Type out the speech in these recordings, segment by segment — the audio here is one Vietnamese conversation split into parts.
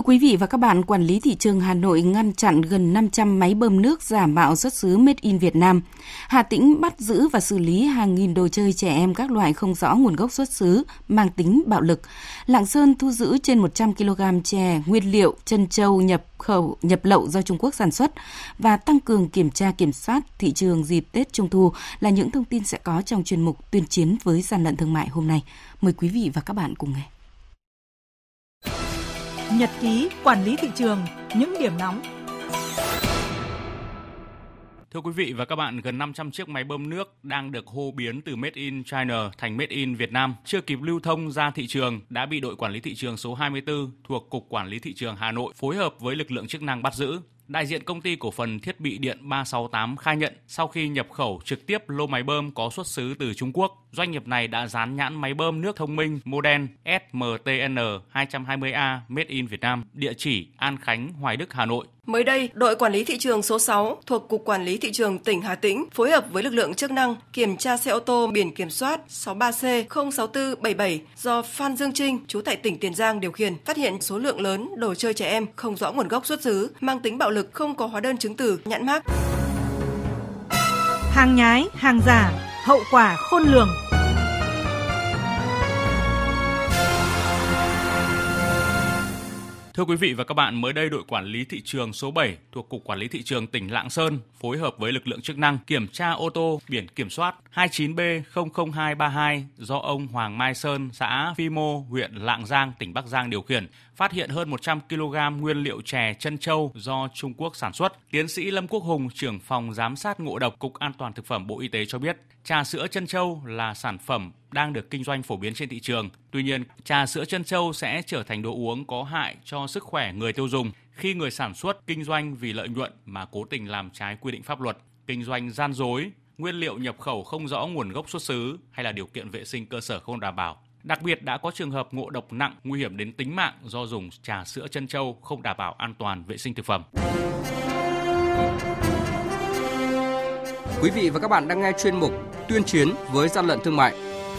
Thưa quý vị và các bạn, quản lý thị trường Hà Nội ngăn chặn gần 500 máy bơm nước giả mạo xuất xứ Made in Việt Nam. Hà Tĩnh bắt giữ và xử lý hàng nghìn đồ chơi trẻ em các loại không rõ nguồn gốc xuất xứ, mang tính bạo lực. Lạng Sơn thu giữ trên 100 kg chè, nguyên liệu, chân châu nhập khẩu nhập lậu do Trung Quốc sản xuất và tăng cường kiểm tra kiểm soát thị trường dịp Tết Trung thu là những thông tin sẽ có trong chuyên mục tuyên chiến với gian lận thương mại hôm nay. Mời quý vị và các bạn cùng nghe. Nhật ký quản lý thị trường, những điểm nóng. Thưa quý vị và các bạn, gần 500 chiếc máy bơm nước đang được hô biến từ Made in China thành Made in Việt Nam chưa kịp lưu thông ra thị trường đã bị đội quản lý thị trường số 24 thuộc Cục Quản lý Thị trường Hà Nội phối hợp với lực lượng chức năng bắt giữ. Đại diện công ty cổ phần thiết bị điện 368 khai nhận sau khi nhập khẩu trực tiếp lô máy bơm có xuất xứ từ Trung Quốc, doanh nghiệp này đã dán nhãn máy bơm nước thông minh model SMTN 220A Made in Việt Nam, địa chỉ An Khánh, Hoài Đức, Hà Nội. Mới đây, đội quản lý thị trường số 6 thuộc Cục Quản lý Thị trường tỉnh Hà Tĩnh phối hợp với lực lượng chức năng kiểm tra xe ô tô biển kiểm soát 63C06477 do Phan Dương Trinh, trú tại tỉnh Tiền Giang điều khiển, phát hiện số lượng lớn đồ chơi trẻ em không rõ nguồn gốc xuất xứ, mang tính bạo lực không có hóa đơn chứng từ, nhãn mác. Hàng nhái, hàng giả, hậu quả khôn lường. Thưa quý vị và các bạn, mới đây đội quản lý thị trường số 7 thuộc Cục Quản lý Thị trường tỉnh Lạng Sơn phối hợp với lực lượng chức năng kiểm tra ô tô biển kiểm soát 29B00232 do ông Hoàng Mai Sơn, xã Phi Mô, huyện Lạng Giang, tỉnh Bắc Giang điều khiển, phát hiện hơn 100 kg nguyên liệu chè chân châu do Trung Quốc sản xuất. Tiến sĩ Lâm Quốc Hùng, trưởng phòng giám sát ngộ độc Cục An toàn thực phẩm Bộ Y tế cho biết, trà sữa chân châu là sản phẩm đang được kinh doanh phổ biến trên thị trường. Tuy nhiên, trà sữa chân châu sẽ trở thành đồ uống có hại cho sức khỏe người tiêu dùng khi người sản xuất kinh doanh vì lợi nhuận mà cố tình làm trái quy định pháp luật, kinh doanh gian dối, nguyên liệu nhập khẩu không rõ nguồn gốc xuất xứ hay là điều kiện vệ sinh cơ sở không đảm bảo. Đặc biệt đã có trường hợp ngộ độc nặng nguy hiểm đến tính mạng do dùng trà sữa chân châu không đảm bảo an toàn vệ sinh thực phẩm. Quý vị và các bạn đang nghe chuyên mục Tuyên chiến với gian lận thương mại.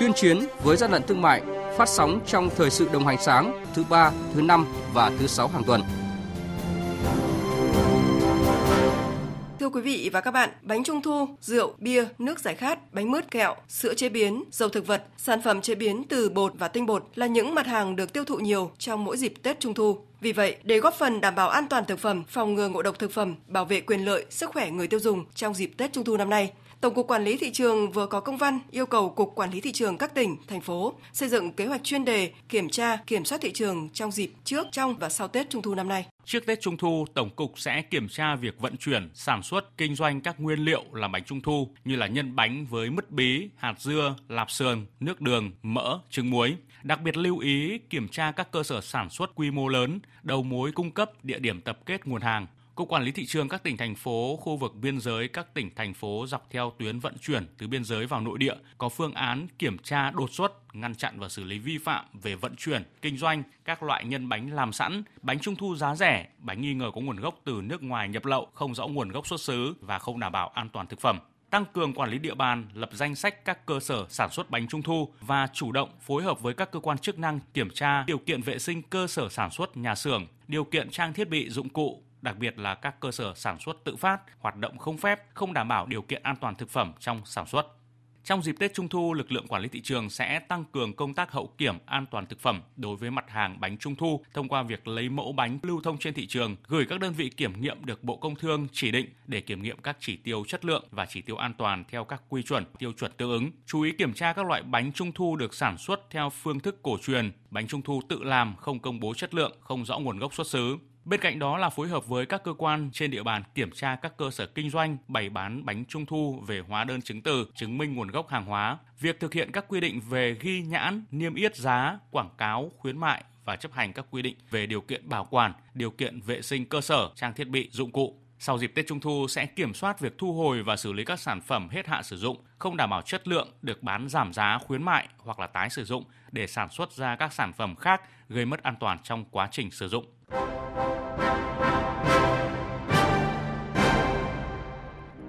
Tuyên chiến với gian lận thương mại phát sóng trong thời sự đồng hành sáng thứ ba, thứ năm và thứ sáu hàng tuần. Thưa quý vị và các bạn, bánh trung thu, rượu, bia, nước giải khát, bánh mứt kẹo, sữa chế biến, dầu thực vật, sản phẩm chế biến từ bột và tinh bột là những mặt hàng được tiêu thụ nhiều trong mỗi dịp Tết Trung thu. Vì vậy, để góp phần đảm bảo an toàn thực phẩm, phòng ngừa ngộ độc thực phẩm, bảo vệ quyền lợi, sức khỏe người tiêu dùng trong dịp Tết Trung thu năm nay, Tổng cục Quản lý thị trường vừa có công văn yêu cầu Cục Quản lý thị trường các tỉnh, thành phố xây dựng kế hoạch chuyên đề kiểm tra, kiểm soát thị trường trong dịp trước, trong và sau Tết Trung thu năm nay. Trước Tết Trung thu, Tổng cục sẽ kiểm tra việc vận chuyển, sản xuất, kinh doanh các nguyên liệu làm bánh Trung thu như là nhân bánh với mứt bí, hạt dưa, lạp sườn, nước đường, mỡ, trứng muối. Đặc biệt lưu ý kiểm tra các cơ sở sản xuất quy mô lớn, đầu mối cung cấp, địa điểm tập kết nguồn hàng, Cục Quản lý Thị trường các tỉnh, thành phố, khu vực biên giới các tỉnh, thành phố dọc theo tuyến vận chuyển từ biên giới vào nội địa có phương án kiểm tra đột xuất, ngăn chặn và xử lý vi phạm về vận chuyển, kinh doanh các loại nhân bánh làm sẵn, bánh trung thu giá rẻ, bánh nghi ngờ có nguồn gốc từ nước ngoài nhập lậu, không rõ nguồn gốc xuất xứ và không đảm bảo an toàn thực phẩm. Tăng cường quản lý địa bàn, lập danh sách các cơ sở sản xuất bánh trung thu và chủ động phối hợp với các cơ quan chức năng kiểm tra điều kiện vệ sinh cơ sở sản xuất nhà xưởng, điều kiện trang thiết bị dụng cụ, đặc biệt là các cơ sở sản xuất tự phát, hoạt động không phép, không đảm bảo điều kiện an toàn thực phẩm trong sản xuất. Trong dịp Tết Trung thu, lực lượng quản lý thị trường sẽ tăng cường công tác hậu kiểm an toàn thực phẩm đối với mặt hàng bánh Trung thu thông qua việc lấy mẫu bánh lưu thông trên thị trường, gửi các đơn vị kiểm nghiệm được Bộ Công Thương chỉ định để kiểm nghiệm các chỉ tiêu chất lượng và chỉ tiêu an toàn theo các quy chuẩn, tiêu chuẩn tương ứng. Chú ý kiểm tra các loại bánh Trung thu được sản xuất theo phương thức cổ truyền, bánh Trung thu tự làm không công bố chất lượng, không rõ nguồn gốc xuất xứ Bên cạnh đó là phối hợp với các cơ quan trên địa bàn kiểm tra các cơ sở kinh doanh bày bán bánh trung thu về hóa đơn chứng từ, chứng minh nguồn gốc hàng hóa, việc thực hiện các quy định về ghi nhãn, niêm yết giá, quảng cáo, khuyến mại và chấp hành các quy định về điều kiện bảo quản, điều kiện vệ sinh cơ sở, trang thiết bị, dụng cụ. Sau dịp Tết Trung thu sẽ kiểm soát việc thu hồi và xử lý các sản phẩm hết hạn sử dụng, không đảm bảo chất lượng được bán giảm giá khuyến mại hoặc là tái sử dụng để sản xuất ra các sản phẩm khác gây mất an toàn trong quá trình sử dụng.